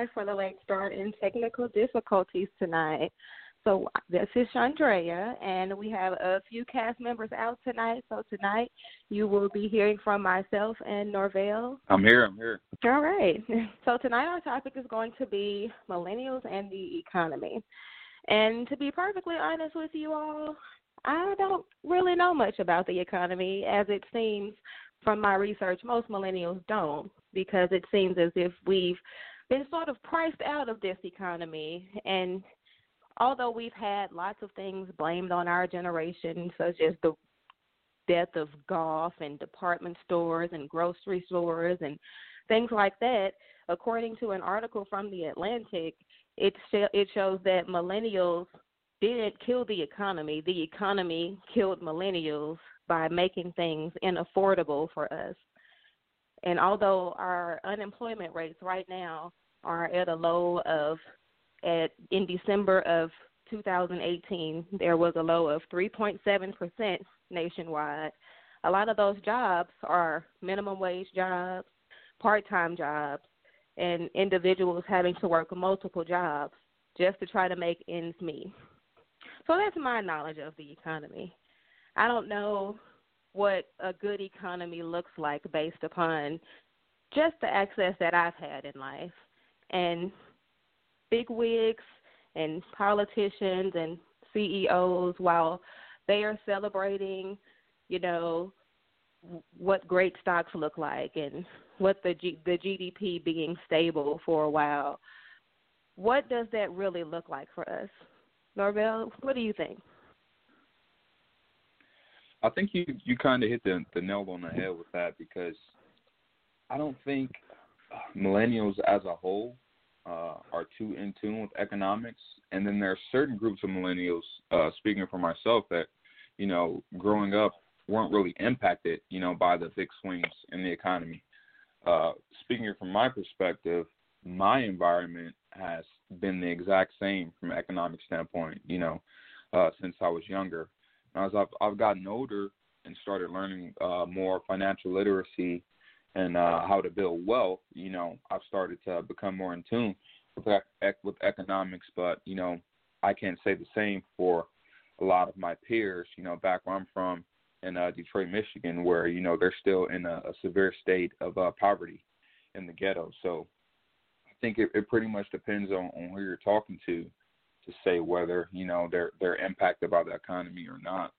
Sorry for the late start and technical difficulties tonight. So this is Chandrea, and we have a few cast members out tonight. So tonight you will be hearing from myself and Norvell. I'm here. I'm here. All right. So tonight our topic is going to be millennials and the economy. And to be perfectly honest with you all, I don't really know much about the economy, as it seems from my research most millennials don't, because it seems as if we've been sort of priced out of this economy and although we've had lots of things blamed on our generation, such as the death of golf and department stores and grocery stores and things like that, according to an article from the Atlantic, it it shows that millennials didn't kill the economy. The economy killed millennials by making things inaffordable for us. And although our unemployment rates right now are at a low of at in December of 2018, there was a low of 3.7% nationwide. A lot of those jobs are minimum wage jobs, part-time jobs, and individuals having to work multiple jobs just to try to make ends meet. So that's my knowledge of the economy. I don't know what a good economy looks like based upon just the access that I've had in life. And big wigs and politicians and CEOs while they are celebrating, you know, what great stocks look like and what the G- the GDP being stable for a while. What does that really look like for us? Norvell, what do you think? I think you you kind of hit the the nail on the head with that because I don't think millennials as a whole uh, are too in tune with economics, and then there are certain groups of millennials. Uh, speaking for myself, that you know, growing up weren't really impacted, you know, by the big swings in the economy. Uh, speaking from my perspective, my environment has been the exact same from an economic standpoint, you know, uh, since I was younger. As I've, I've gotten older and started learning uh, more financial literacy and uh, how to build wealth, you know, I've started to become more in tune with with economics. But you know, I can't say the same for a lot of my peers. You know, back where I'm from in uh, Detroit, Michigan, where you know they're still in a, a severe state of uh, poverty in the ghetto. So I think it, it pretty much depends on, on who you're talking to to say whether you know they're they're impacted by the economy or not.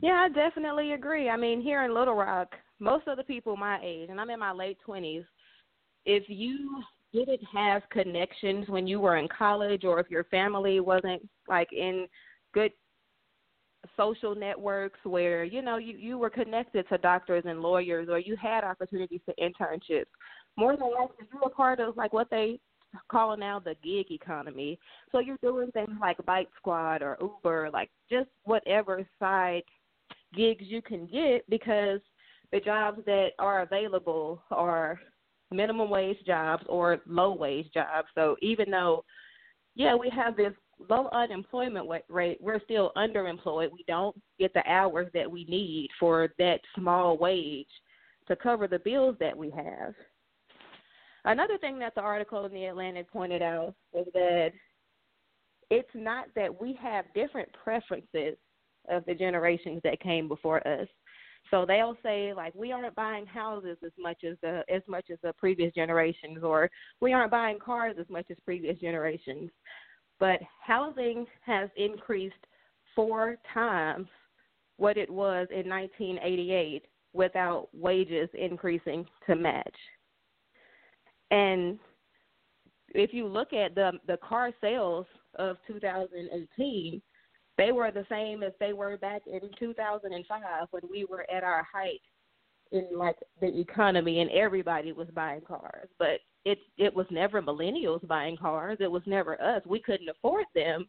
Yeah, I definitely agree. I mean, here in Little Rock, most of the people my age, and I'm in my late 20s, if you didn't have connections when you were in college or if your family wasn't like in good social networks where you know you you were connected to doctors and lawyers or you had opportunities for internships more than likely you were part of like what they call now the gig economy. So you're doing things like Bite Squad or uber like just whatever side gigs you can get because the jobs that are available are minimum wage jobs or low wage jobs. So even though, yeah, we have this low unemployment rate, we're still underemployed. We don't get the hours that we need for that small wage to cover the bills that we have. Another thing that the article in the Atlantic pointed out was that it's not that we have different preferences of the generations that came before us. So they'll say like we aren't buying houses as much as the as much as the previous generations, or we aren't buying cars as much as previous generations. But housing has increased four times what it was in 1988 without wages increasing to match. And if you look at the the car sales of 2018, they were the same as they were back in 2005 when we were at our height in like the economy and everybody was buying cars. But it it was never millennials buying cars. It was never us. We couldn't afford them.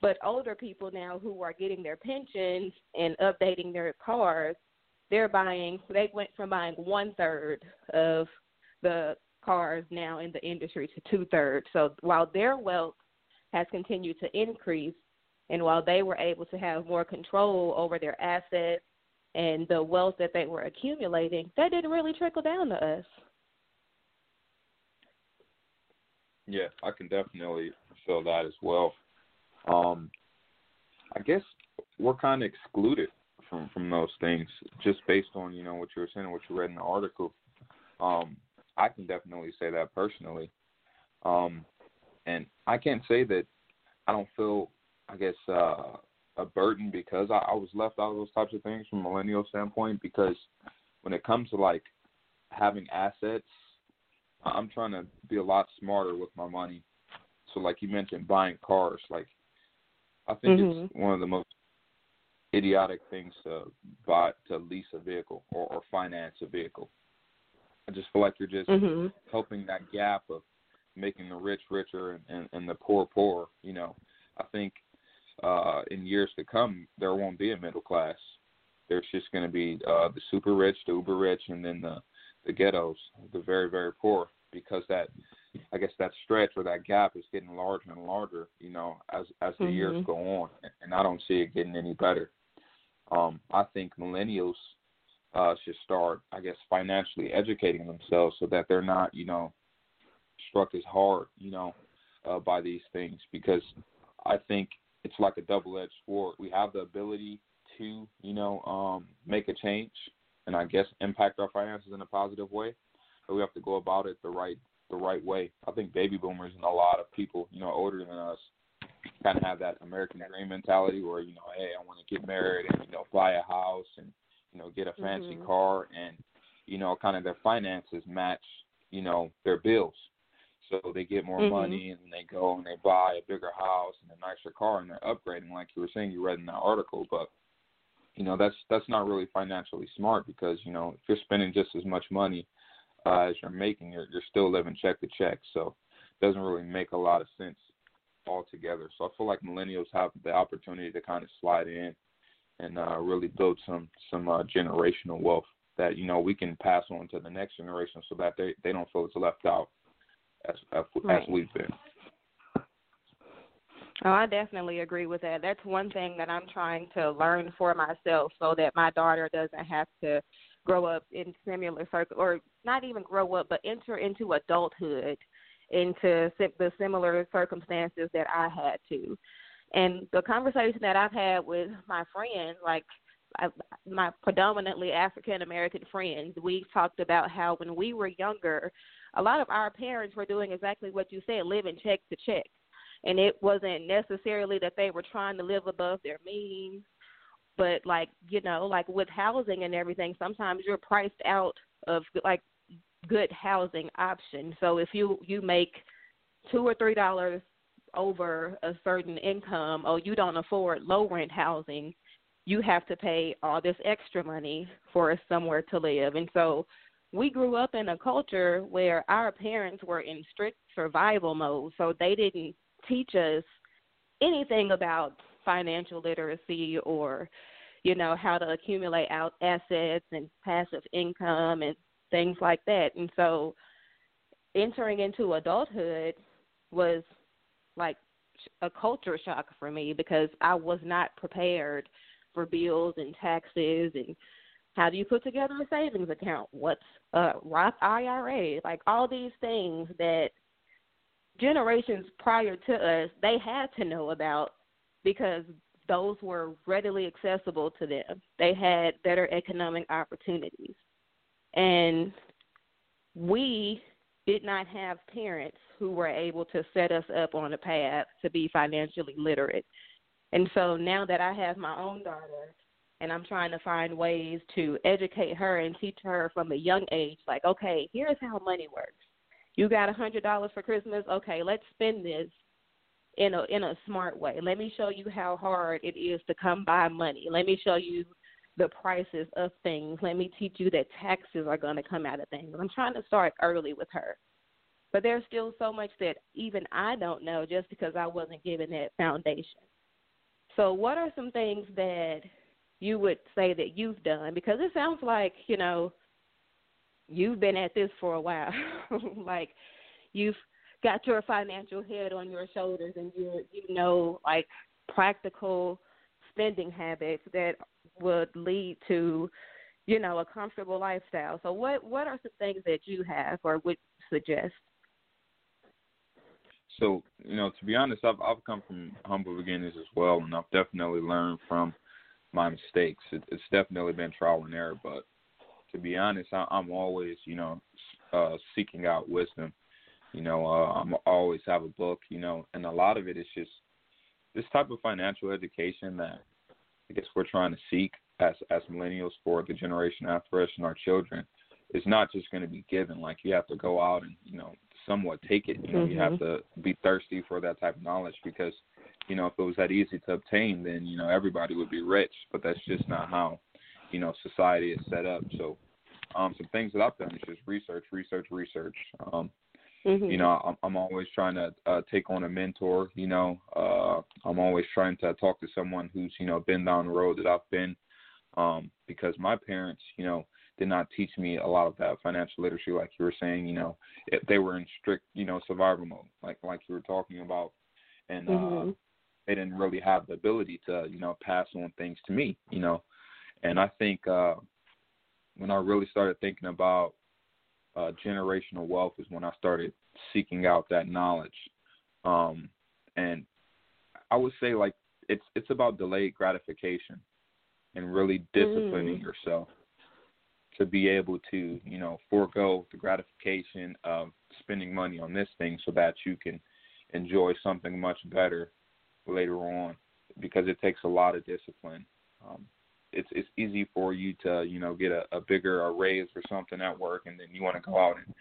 But older people now who are getting their pensions and updating their cars they're buying they went from buying one third of the cars now in the industry to two thirds so while their wealth has continued to increase and while they were able to have more control over their assets and the wealth that they were accumulating, that didn't really trickle down to us. Yeah, I can definitely feel that as well. Um, I guess we're kind of excluded from from those things just based on you know what you were saying, what you read in the article. Um, I can definitely say that personally, um, and I can't say that I don't feel, I guess, uh, a burden because I, I was left out of those types of things from a millennial standpoint. Because when it comes to like having assets, I'm trying to be a lot smarter with my money. So, like you mentioned, buying cars, like I think mm-hmm. it's one of the most idiotic things to buy to lease a vehicle or, or finance a vehicle. I just feel like you're just mm-hmm. helping that gap of making the rich richer and, and, and the poor poor. You know, I think uh, in years to come there won't be a middle class. There's just going to be uh, the super rich, the uber rich, and then the the ghettos, the very very poor, because that I guess that stretch or that gap is getting larger and larger. You know, as as the mm-hmm. years go on, and I don't see it getting any better. Um, I think millennials uh, should start, I guess, financially educating themselves so that they're not, you know, struck as hard, you know, uh, by these things because I think it's like a double-edged sword. We have the ability to, you know, um, make a change and I guess impact our finances in a positive way, but we have to go about it the right the right way. I think baby boomers and a lot of people, you know, older than us, kind of have that American dream mentality where you know, hey, I want to get married and you know, buy a house and you know, get a fancy mm-hmm. car and you know, kind of their finances match, you know, their bills. So they get more mm-hmm. money and they go and they buy a bigger house and a nicer car and they're upgrading like you were saying you read in that article, but you know, that's that's not really financially smart because, you know, if you're spending just as much money uh, as you're making, you're you're still living check to check. So it doesn't really make a lot of sense altogether. So I feel like millennials have the opportunity to kind of slide in and uh, really build some some uh, generational wealth that you know we can pass on to the next generation so that they they don't feel it's left out as as, right. as we've been. Oh, I definitely agree with that. That's one thing that I'm trying to learn for myself so that my daughter doesn't have to grow up in similar circle or not even grow up but enter into adulthood into the similar circumstances that I had to. And the conversation that I've had with my friends, like My predominantly African American friends, we've talked about how when we were younger, a lot of our parents were doing exactly what you said, living check to check. And it wasn't necessarily that they were trying to live above their means, but like, you know, like with housing and everything, sometimes you're priced out of like good housing options. So if you you make two or three dollars over a certain income, or you don't afford low rent housing, you have to pay all this extra money for somewhere to live. And so we grew up in a culture where our parents were in strict survival mode, so they didn't teach us anything about financial literacy or you know how to accumulate out assets and passive income and things like that. And so entering into adulthood was like a culture shock for me because I was not prepared for bills and taxes and how do you put together a savings account? What's a Roth IRA? Like all these things that generations prior to us they had to know about because those were readily accessible to them. They had better economic opportunities. And we did not have parents who were able to set us up on a path to be financially literate. And so now that I have my own daughter and I'm trying to find ways to educate her and teach her from a young age, like, okay, here's how money works. You got a hundred dollars for Christmas, okay, let's spend this in a in a smart way. Let me show you how hard it is to come by money. Let me show you the prices of things. Let me teach you that taxes are going to come out of things. I'm trying to start early with her. But there's still so much that even I don't know just because I wasn't given that foundation. So, what are some things that you would say that you've done? Because it sounds like, you know, you've been at this for a while. like, you've got your financial head on your shoulders and you you know like practical spending habits that would lead to, you know, a comfortable lifestyle. So what what are some things that you have or would suggest? So you know, to be honest, I've I've come from humble beginnings as well, and I've definitely learned from my mistakes. It, it's definitely been trial and error, but to be honest, I, I'm always you know uh, seeking out wisdom. You know, uh, I'm always have a book. You know, and a lot of it is just this type of financial education that I guess we're trying to seek as as millennials for the generation after us and our children is not just going to be given. Like you have to go out and you know somewhat take it. You know, mm-hmm. you have mm-hmm. to be thirsty for that type of knowledge because you know if it was that easy to obtain, then you know everybody would be rich. But that's just not how you know society is set up. So um, some things that I've done is just research, research, research. Um, mm-hmm. You know, I'm, I'm always trying to uh, take on a mentor. You know, uh, I'm always trying to talk to someone who's you know been down the road that I've been. Um, because my parents, you know, did not teach me a lot of that financial literacy, like you were saying. You know, if they were in strict, you know, survival mode, like like you were talking about, and uh, mm-hmm. uh, they didn't really have the ability to, you know, pass on things to me. You know, and I think uh, when I really started thinking about uh, generational wealth is when I started seeking out that knowledge. Um, and I would say like it's it's about delayed gratification and really disciplining mm. yourself to be able to, you know, forego the gratification of spending money on this thing so that you can enjoy something much better later on because it takes a lot of discipline. Um, it's it's easy for you to you know get a, a bigger a raise or something at work and then you want to go out and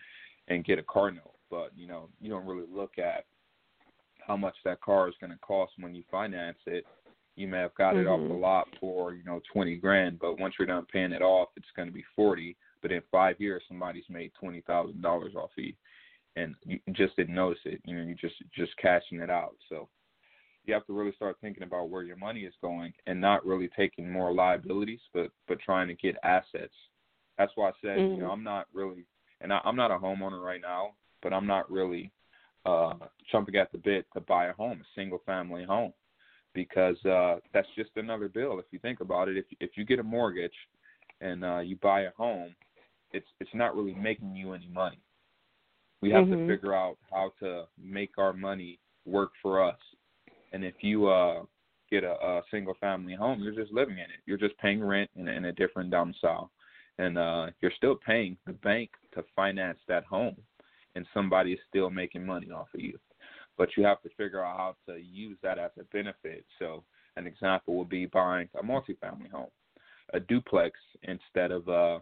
and get a car note, but you know you don't really look at how much that car is going to cost when you finance it you may have got mm-hmm. it off the mm-hmm. lot for you know twenty grand, but once you're done paying it off, it's going to be forty. But in five years, somebody's made twenty thousand dollars off you, and you just didn't notice it. You know, you just just cashing it out. So you have to really start thinking about where your money is going, and not really taking more liabilities, but but trying to get assets. That's why I said, mm-hmm. you know, mm-hmm. I'm not really, and I, I'm not a homeowner right now, but I'm not really uh, jumping at the bit to buy a home, a single family home because uh, that's just another bill. If you think about it, if if you get a mortgage and uh, you buy a home, it's it's not really making you any money. We have mm-hmm. to figure out how to make our money work for us. And if you uh, get a, a single family home, you're just living in it. You're just paying rent in, in a different domicile, and uh, you're still paying the bank to finance that home, and somebody is still making money off of you but you have to figure out how to use that as a benefit. So an example would be buying a multifamily home, a duplex instead of a,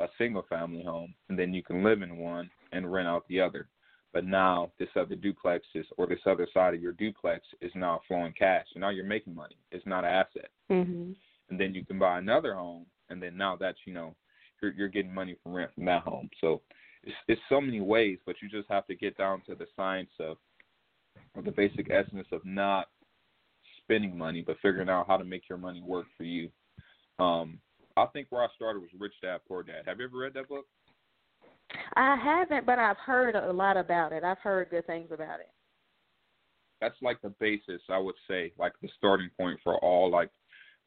a single family home, and then you can live in one and rent out the other. But now this other duplex is, or this other side of your duplex is now flowing cash. and now you're making money. It's not an asset. Mm-hmm. And then you can buy another home, and then now that's you know you're, you're getting money from rent from that home. So it's, it's so many ways, but you just have to get down to the science of or the basic essence of not spending money, but figuring out how to make your money work for you. Um, I think where I started was Rich Dad Poor Dad. Have you ever read that book? I haven't, but I've heard a lot about it. I've heard good things about it. That's like the basis, I would say, like the starting point for all like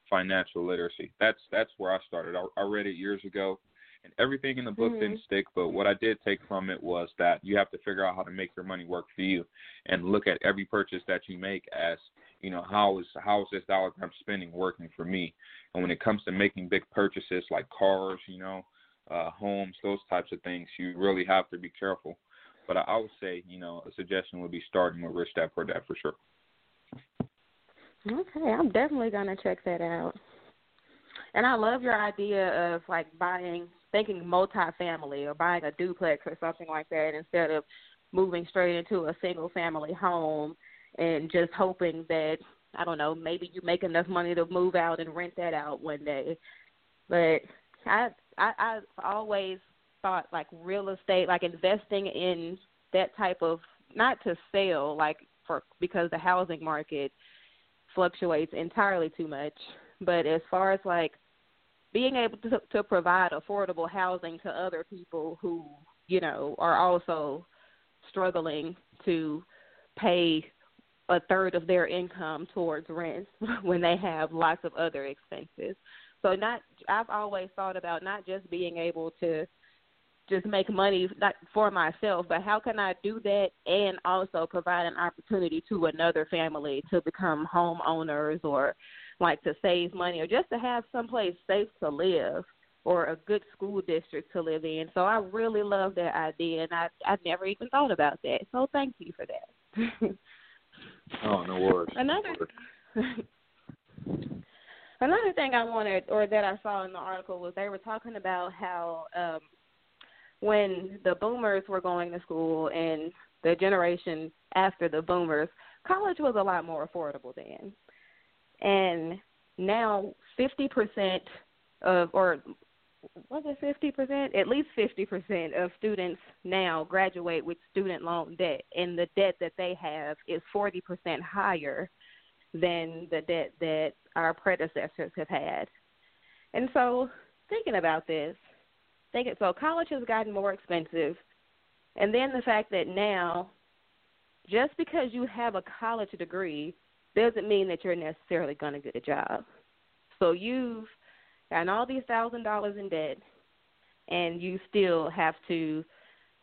financial literacy. That's that's where I started. I, I read it years ago and everything in the book mm-hmm. didn't stick, but what I did take from it was that you have to figure out how to make your money work for you, and look at every purchase that you make as you know how is how is this dollar I'm spending working for me, and when it comes to making big purchases like cars, you know, uh, homes, those types of things, you really have to be careful. But I, I would say, you know, a suggestion would be starting with Rich Dad Poor Dad for sure. Okay, I'm definitely gonna check that out. And I love your idea of like buying thinking multi-family or buying a duplex or something like that instead of moving straight into a single family home and just hoping that I don't know, maybe you make enough money to move out and rent that out one day. But I I I've always thought like real estate, like investing in that type of not to sell like for because the housing market fluctuates entirely too much, but as far as like being able to to provide affordable housing to other people who you know are also struggling to pay a third of their income towards rent when they have lots of other expenses. So not I've always thought about not just being able to just make money not for myself, but how can I do that and also provide an opportunity to another family to become homeowners or like to save money or just to have someplace safe to live or a good school district to live in. So I really love that idea and I I never even thought about that. So thank you for that. oh, no worries. Another Another thing I wanted or that I saw in the article was they were talking about how um when the boomers were going to school and the generation after the boomers, college was a lot more affordable then. And now 50% of, or was it 50%? At least 50% of students now graduate with student loan debt, and the debt that they have is 40% higher than the debt that our predecessors have had. And so, thinking about this, thinking so college has gotten more expensive, and then the fact that now, just because you have a college degree, doesn't mean that you're necessarily going to get a job. So you've gotten all these thousand dollars in debt, and you still have to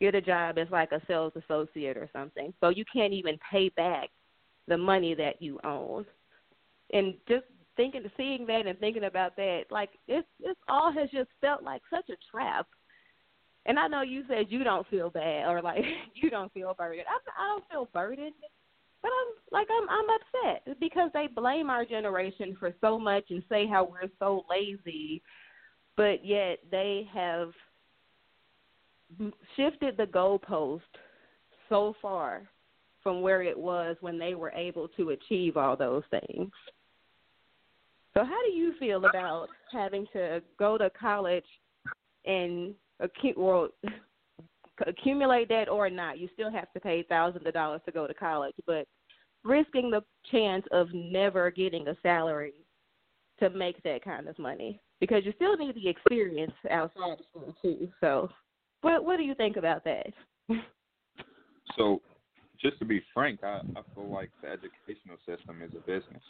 get a job as like a sales associate or something. So you can't even pay back the money that you own. And just thinking, seeing that, and thinking about that, like it's all has just felt like such a trap. And I know you said you don't feel bad or like you don't feel burdened. I, I don't feel burdened, but I'm like I'm I'm upset because they blame our generation for so much and say how we're so lazy, but yet they have shifted the goalpost so far from where it was when they were able to achieve all those things. So, how do you feel about having to go to college and well, accumulate that or not? You still have to pay thousands of dollars to go to college, but risking the chance of never getting a salary to make that kind of money because you still need the experience outside of school too. So, what what do you think about that? so, just to be frank, I, I feel like the educational system is a business.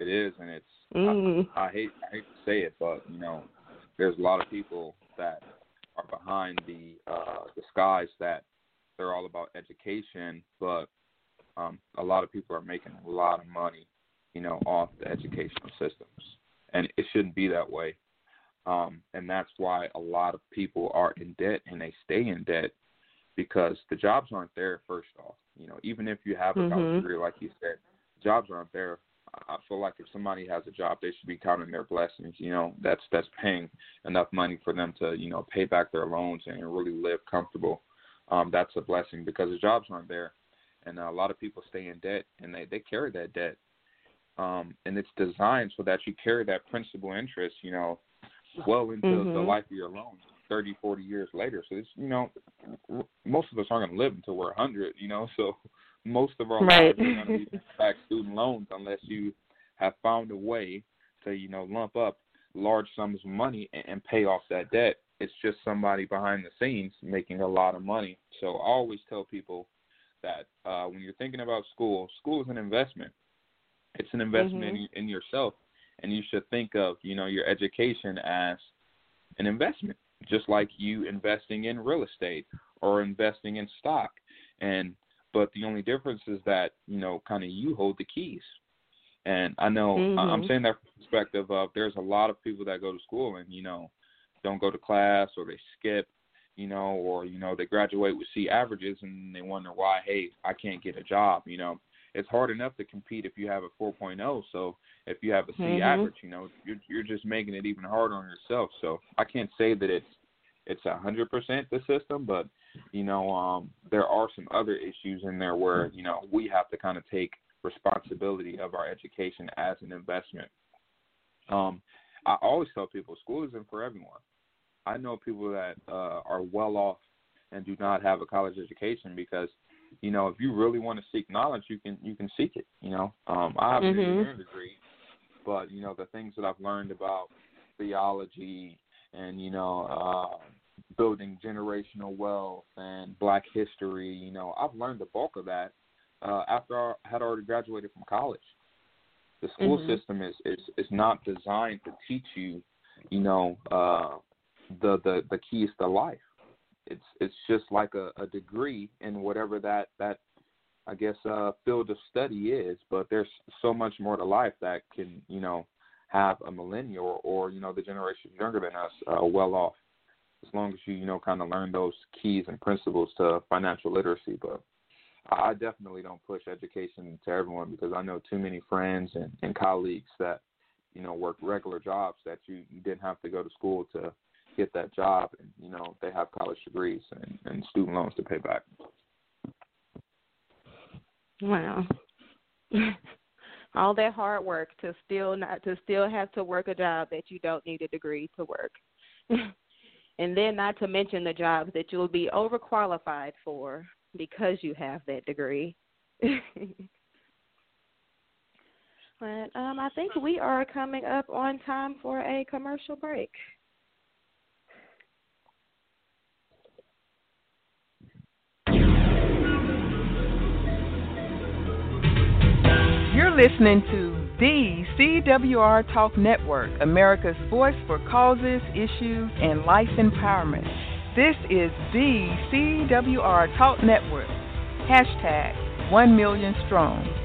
It is, and it's. Mm. I, I hate I hate to say it, but you know, there's a lot of people that are behind the uh, disguise that they're all about education, but um, a lot of people are making a lot of money, you know, off the educational systems, and it shouldn't be that way. Um, and that's why a lot of people are in debt and they stay in debt because the jobs aren't there. First off, you know, even if you have a mm-hmm. college degree, like you said, jobs aren't there I feel like if somebody has a job, they should be counting their blessings. You know, that's that's paying enough money for them to you know pay back their loans and really live comfortable. Um, that's a blessing because the jobs aren't there, and a lot of people stay in debt and they they carry that debt. Um, and it's designed so that you carry that principal interest, you know, well into mm-hmm. the life of your loans, 30, 40 years later. So it's, you know, most of us aren't going to live until we're 100, you know, so most of our right. lives are going to be back student loans unless you have found a way to you know lump up large sums of money and, and pay off that debt. It's just somebody behind the scenes making a lot of money. So I always tell people that uh, when you're thinking about school, school is an investment. It's an investment mm-hmm. in, in yourself, and you should think of you know your education as an investment, just like you investing in real estate or investing in stock. And but the only difference is that you know kind of you hold the keys and i know mm-hmm. i'm saying that from perspective of there's a lot of people that go to school and you know don't go to class or they skip you know or you know they graduate with c averages and they wonder why hey i can't get a job you know it's hard enough to compete if you have a 4.0 so if you have a C mm-hmm. average you know you're you're just making it even harder on yourself so i can't say that it's it's a hundred percent the system but you know, um, there are some other issues in there where, you know, we have to kind of take responsibility of our education as an investment. Um, I always tell people school isn't for everyone. I know people that uh, are well off and do not have a college education because, you know, if you really want to seek knowledge, you can you can seek it. You know, um, I have mm-hmm. an engineering degree, but you know the things that I've learned about theology and you know uh, building generational wealth and black history. You know, I've learned the bulk of that uh, after I had already graduated from college. The school mm-hmm. system is, is is not designed to teach you, you know, uh, the the the keys to life. it's it's just like a, a degree in whatever that that I guess uh, field of study is. But there's so much more to life that can you know have a millennial or you know the generation younger than us uh, well off as long as you you know kind of learn those keys and principles to financial literacy. But I definitely don't push education to everyone because I know too many friends and, and colleagues that you know work regular jobs that you, you didn't have to go to school to get that job and you know they have college degrees and, and student loans to pay back. Wow. All that hard work to still not to still have to work a job that you don't need a degree to work. and then not to mention the jobs that you'll be overqualified for because you have that degree. but um, I think we are coming up on time for a commercial break. You're listening to the CWR Talk Network, America's voice for causes, issues, and life empowerment. This is the CWR Talk Network. Hashtag 1 million strong.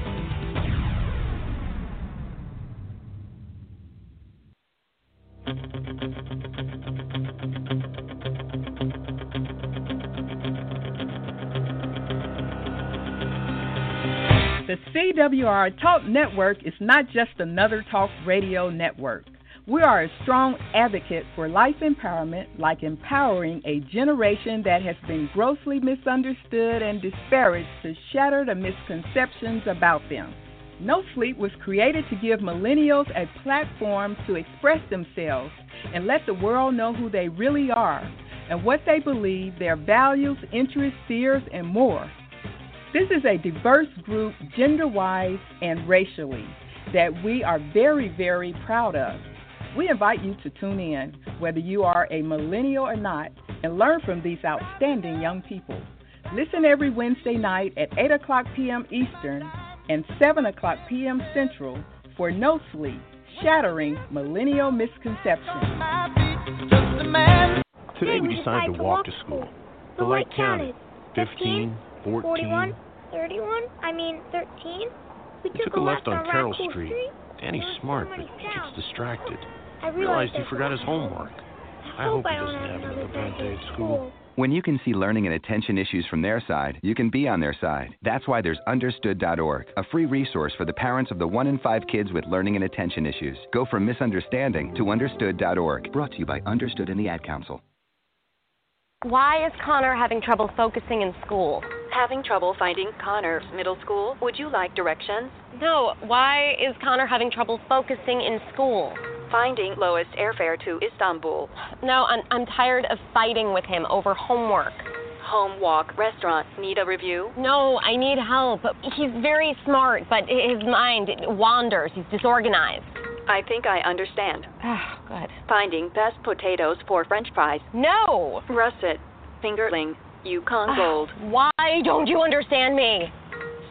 The CWR Talk Network is not just another talk radio network. We are a strong advocate for life empowerment, like empowering a generation that has been grossly misunderstood and disparaged to shatter the misconceptions about them. No Sleep was created to give millennials a platform to express themselves and let the world know who they really are and what they believe, their values, interests, fears, and more. This is a diverse group, gender wise and racially, that we are very, very proud of. We invite you to tune in, whether you are a millennial or not, and learn from these outstanding young people. Listen every Wednesday night at 8 o'clock p.m. Eastern and 7 o'clock p.m. Central for No Sleep, Shattering Millennial Misconceptions. Today we decided to walk to school. The light counted 15, 14, 41, 31, I mean 13. We took, took a left on Raccoon Carroll Street. Street. Danny's smart, but he gets distracted. I Realized he forgot his lots. homework. I hope he doesn't have another bad day at school. When you can see learning and attention issues from their side, you can be on their side. That's why there's Understood.org, a free resource for the parents of the one in five kids with learning and attention issues. Go from misunderstanding to Understood.org. Brought to you by Understood and the Ad Council. Why is Connor having trouble focusing in school? Having trouble finding Connor's middle school? Would you like directions? No, why is Connor having trouble focusing in school? Finding lowest airfare to Istanbul. No, I'm, I'm tired of fighting with him over homework. Home walk restaurant. Need a review? No, I need help. He's very smart, but his mind wanders. He's disorganized. I think I understand. Oh, good. Finding best potatoes for French fries. No! Russet. Fingerling. Yukon Ah, Gold. Why don't you understand me?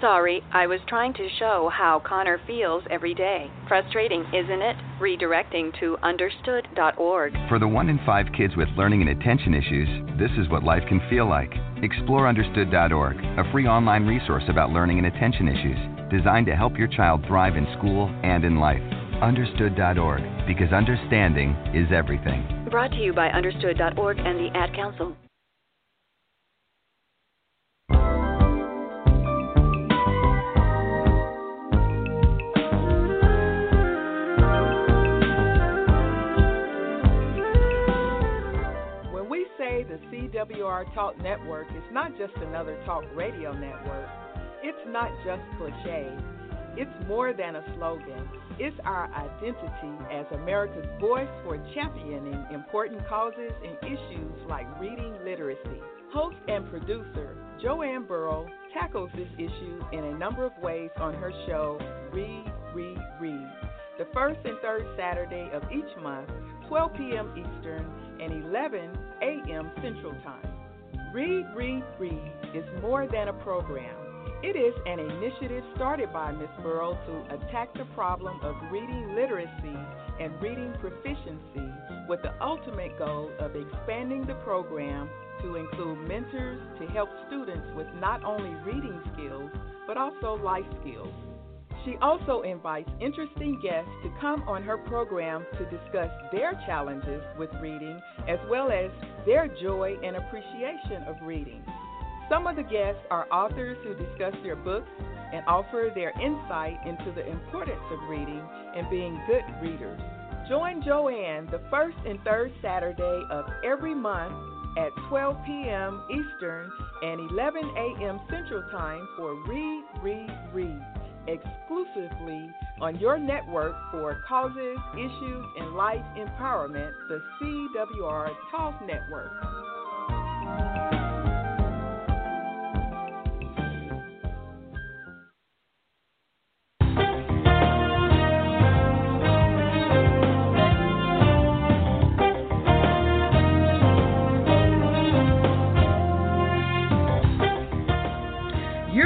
Sorry, I was trying to show how Connor feels every day. Frustrating, isn't it? Redirecting to understood.org. For the one in five kids with learning and attention issues, this is what life can feel like. Explore Understood.org, a free online resource about learning and attention issues, designed to help your child thrive in school and in life. Understood.org, because understanding is everything. Brought to you by understood.org and the Ad Council. When we say the CWR Talk Network is not just another talk radio network, it's not just cliche. It's more than a slogan. It's our identity as America's voice for championing important causes and issues like reading literacy. Host and producer Joanne Burrow tackles this issue in a number of ways on her show, Read, Read, Read, the first and third Saturday of each month, 12 p.m. Eastern and 11 a.m. Central Time. Read, Read, Read is more than a program. It is an initiative started by Ms. Burrow to attack the problem of reading literacy and reading proficiency with the ultimate goal of expanding the program to include mentors to help students with not only reading skills, but also life skills. She also invites interesting guests to come on her program to discuss their challenges with reading as well as their joy and appreciation of reading. Some of the guests are authors who discuss their books and offer their insight into the importance of reading and being good readers. Join Joanne the first and third Saturday of every month at 12 p.m. Eastern and 11 a.m. Central Time for Read, Read, Read exclusively on your network for causes, issues, and life empowerment, the CWR Talk Network.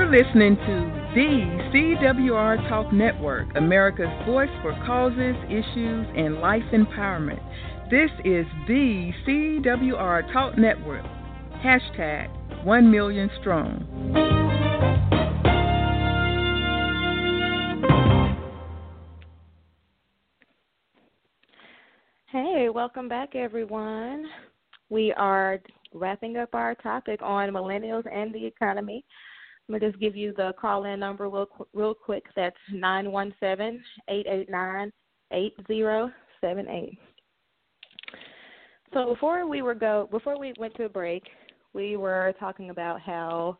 You're listening to the CWR Talk Network, America's voice for causes, issues, and life empowerment. This is the CWR Talk Network. Hashtag 1 million strong. Hey, welcome back, everyone. We are wrapping up our topic on millennials and the economy. I'm gonna just give you the call in number real, real quick. That's nine one seven eight eight nine eight zero seven eight. So before we were go before we went to a break, we were talking about how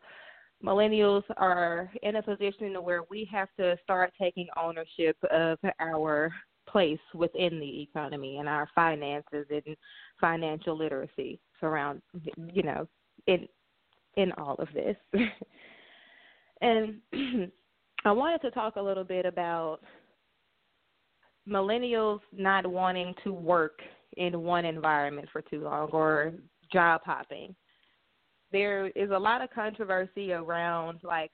millennials are in a position where we have to start taking ownership of our place within the economy and our finances and financial literacy around you know in in all of this. And I wanted to talk a little bit about millennials not wanting to work in one environment for too long or job hopping. There is a lot of controversy around like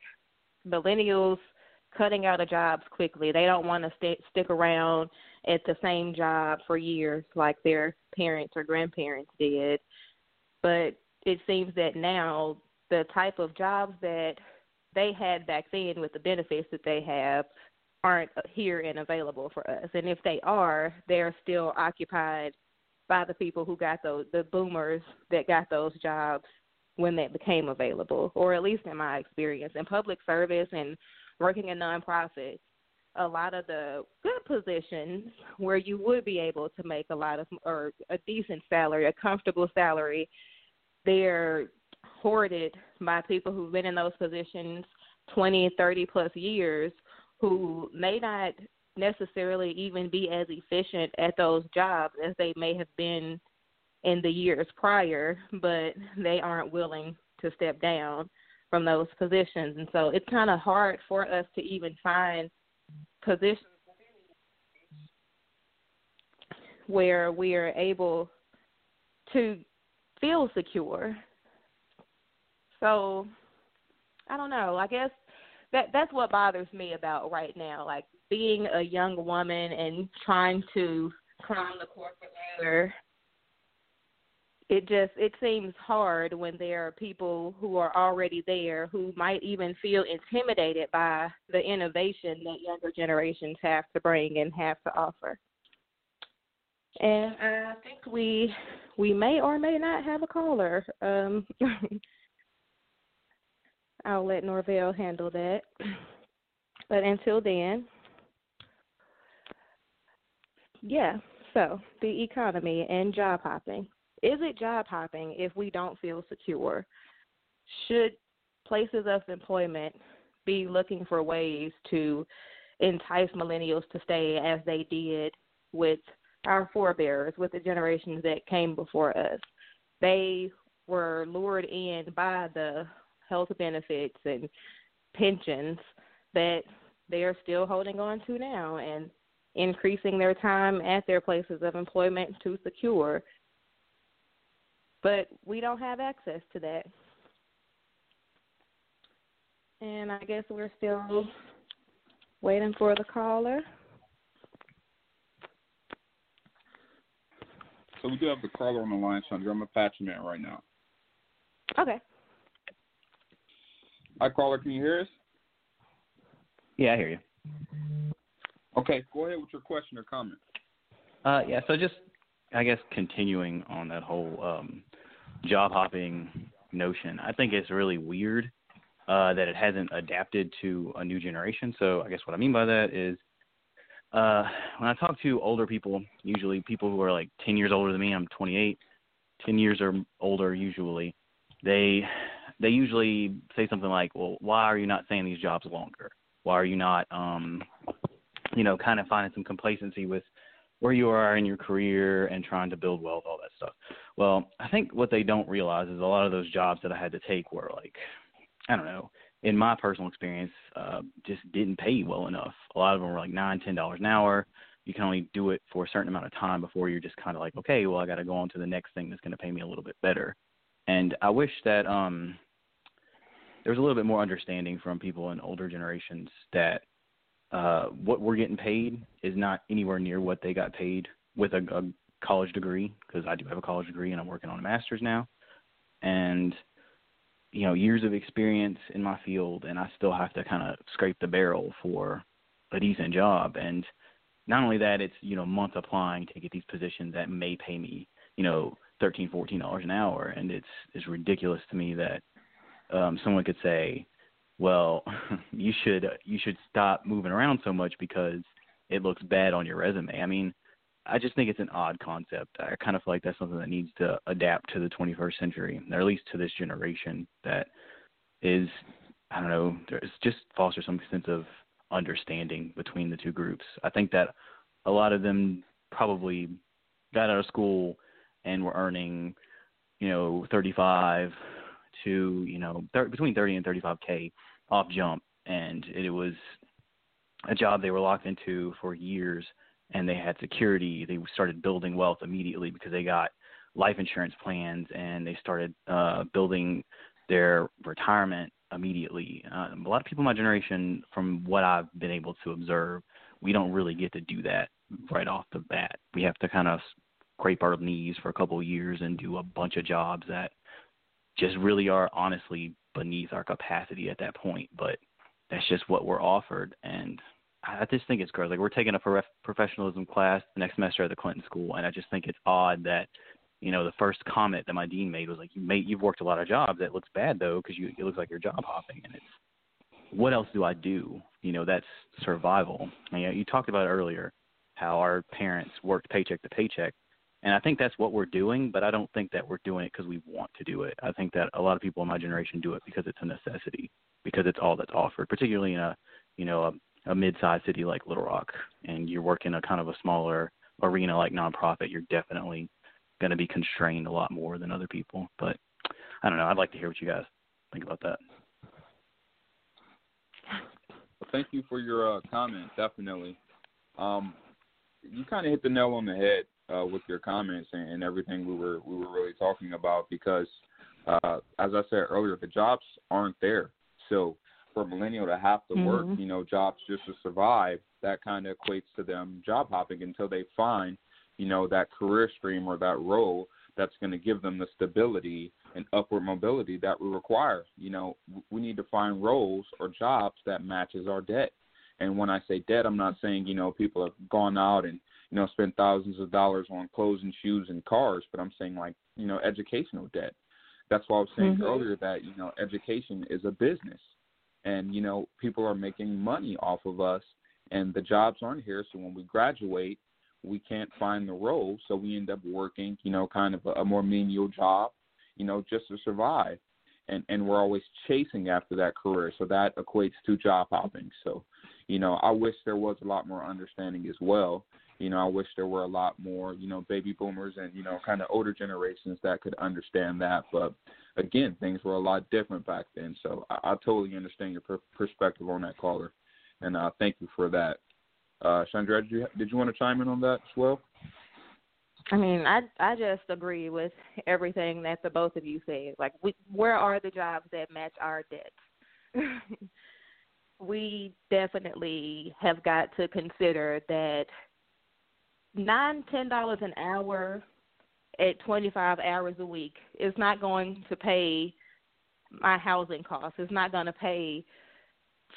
millennials cutting out of jobs quickly. They don't want to st- stick around at the same job for years like their parents or grandparents did. But it seems that now the type of jobs that they had back then with the benefits that they have aren't here and available for us. And if they are, they're still occupied by the people who got those the boomers that got those jobs when they became available, or at least in my experience in public service and working in nonprofits. A lot of the good positions where you would be able to make a lot of or a decent salary, a comfortable salary, they're hoarded by people who've been in those positions 20, 30 plus years who may not necessarily even be as efficient at those jobs as they may have been in the years prior, but they aren't willing to step down from those positions. And so it's kind of hard for us to even find positions where we are able to feel secure so I don't know. I guess that that's what bothers me about right now, like being a young woman and trying to climb the corporate ladder. It just it seems hard when there are people who are already there who might even feel intimidated by the innovation that younger generations have to bring and have to offer. And I think we we may or may not have a caller. Um I'll let Norvell handle that. But until then, yeah, so the economy and job hopping. Is it job hopping if we don't feel secure? Should places of employment be looking for ways to entice millennials to stay as they did with our forebears, with the generations that came before us? They were lured in by the health benefits and pensions that they are still holding on to now and increasing their time at their places of employment to secure. But we don't have access to that. And I guess we're still waiting for the caller. So we do have the caller on the line, Chandra. I'm gonna patch him in right now. Okay. Hi, caller. Can you hear us? Yeah, I hear you. Okay, go ahead with your question or comment. Uh, yeah, so just I guess continuing on that whole um, job hopping notion, I think it's really weird uh, that it hasn't adapted to a new generation. So I guess what I mean by that is uh, when I talk to older people, usually people who are like 10 years older than me, I'm 28, 10 years or older usually, they they usually say something like, "Well, why are you not staying these jobs longer? Why are you not, um, you know, kind of finding some complacency with where you are in your career and trying to build wealth, all that stuff?" Well, I think what they don't realize is a lot of those jobs that I had to take were like, I don't know, in my personal experience, uh, just didn't pay well enough. A lot of them were like nine, ten dollars an hour. You can only do it for a certain amount of time before you're just kind of like, okay, well, I got to go on to the next thing that's going to pay me a little bit better. And I wish that um, there was a little bit more understanding from people in older generations that uh, what we're getting paid is not anywhere near what they got paid with a, a college degree. Because I do have a college degree and I'm working on a master's now, and you know years of experience in my field, and I still have to kind of scrape the barrel for a decent job. And not only that, it's you know months applying to get these positions that may pay me you know thirteen, fourteen dollars an hour, and it's it's ridiculous to me that um, someone could say, well, you should you should stop moving around so much because it looks bad on your resume. I mean, I just think it's an odd concept. I kind of feel like that's something that needs to adapt to the 21st century, or at least to this generation that is, I don't know, there's just foster some sense of understanding between the two groups. I think that a lot of them probably got out of school and were earning, you know, 35 to, you know, thir- between 30 and 35k off jump and it was a job they were locked into for years and they had security. They started building wealth immediately because they got life insurance plans and they started uh, building their retirement immediately. Uh, a lot of people in my generation, from what I've been able to observe, we don't really get to do that right off the bat. We have to kind of scrape our knees for a couple of years and do a bunch of jobs that just really are honestly beneath our capacity at that point. But that's just what we're offered, and I just think it's gross. Like we're taking a prof- professionalism class the next semester at the Clinton School, and I just think it's odd that you know the first comment that my dean made was like, "You made you've worked a lot of jobs. That looks bad though, because you it looks like you're job hopping." And it's what else do I do? You know, that's survival. And, you, know, you talked about earlier how our parents worked paycheck to paycheck, and I think that's what we're doing. But I don't think that we're doing it because we want to do it. I think that a lot of people in my generation do it because it's a necessity, because it's all that's offered, particularly in a you know a a mid-sized city like Little Rock and you're working a kind of a smaller arena like nonprofit, you're definitely going to be constrained a lot more than other people. But I don't know. I'd like to hear what you guys think about that. Well, thank you for your uh, comment. Definitely, um, you kind of hit the nail on the head uh, with your comments and, and everything we were we were really talking about because, uh, as I said earlier, the jobs aren't there. So for a millennial to have to mm-hmm. work, you know, jobs just to survive, that kind of equates to them job hopping until they find, you know, that career stream or that role that's going to give them the stability and upward mobility that we require. You know, we need to find roles or jobs that matches our debt. And when I say debt, I'm not saying, you know, people have gone out and, you know, spend thousands of dollars on clothes and shoes and cars, but I'm saying like, you know, educational debt. That's why I was saying mm-hmm. earlier that, you know, education is a business. And you know people are making money off of us and the jobs aren't here. So when we graduate we can't find the role. So we end up working you know kind of a, a more menial job you know just to survive. And and we're always chasing after that career. So that equates to job hopping. So you know i wish there was a lot more understanding as well you know i wish there were a lot more you know baby boomers and you know kind of older generations that could understand that but again, things were a lot different back then. So I, I totally understand your per- perspective on that caller, and uh, thank you for that. Uh, Chandra, did you did you want to chime in on that as well? I mean, I I just agree with everything that the both of you said. Like, we, where are the jobs that match our debts? we definitely have got to consider that nine ten dollars an hour at 25 hours a week is not going to pay my housing costs. It's not going to pay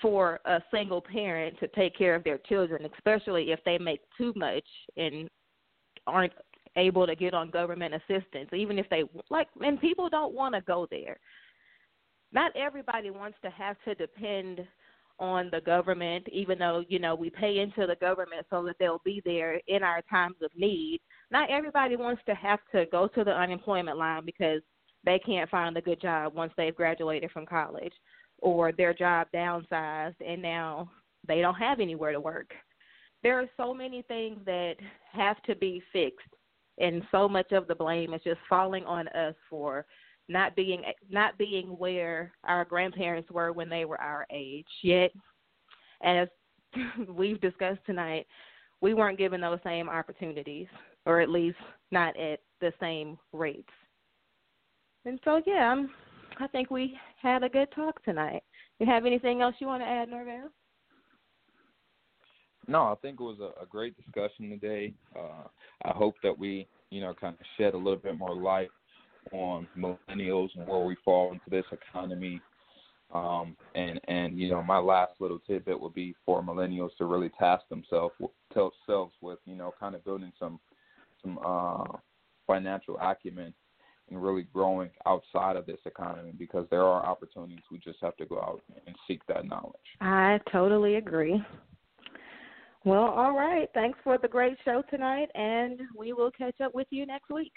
for a single parent to take care of their children, especially if they make too much and aren't able to get on government assistance, even if they like. And people don't want to go there. Not everybody wants to have to depend on the government, even though you know we pay into the government so that they'll be there in our times of need. Not everybody wants to have to go to the unemployment line because they can't find a good job once they've graduated from college, or their job downsized and now they don't have anywhere to work. There are so many things that have to be fixed, and so much of the blame is just falling on us for not being not being where our grandparents were when they were our age. Yet, as we've discussed tonight, we weren't given those same opportunities, or at least not at the same rates. And so, yeah, I'm, I think we had a good talk tonight. You have anything else you want to add, Norvell? No, I think it was a, a great discussion today. Uh, I hope that we, you know, kind of shed a little bit more light on millennials and where we fall into this economy. Um, and and you know, my last little tidbit would be for millennials to really task themselves themselves with you know kind of building some some uh, financial acumen and really growing outside of this economy because there are opportunities. We just have to go out and seek that knowledge. I totally agree. Well, all right. Thanks for the great show tonight, and we will catch up with you next week.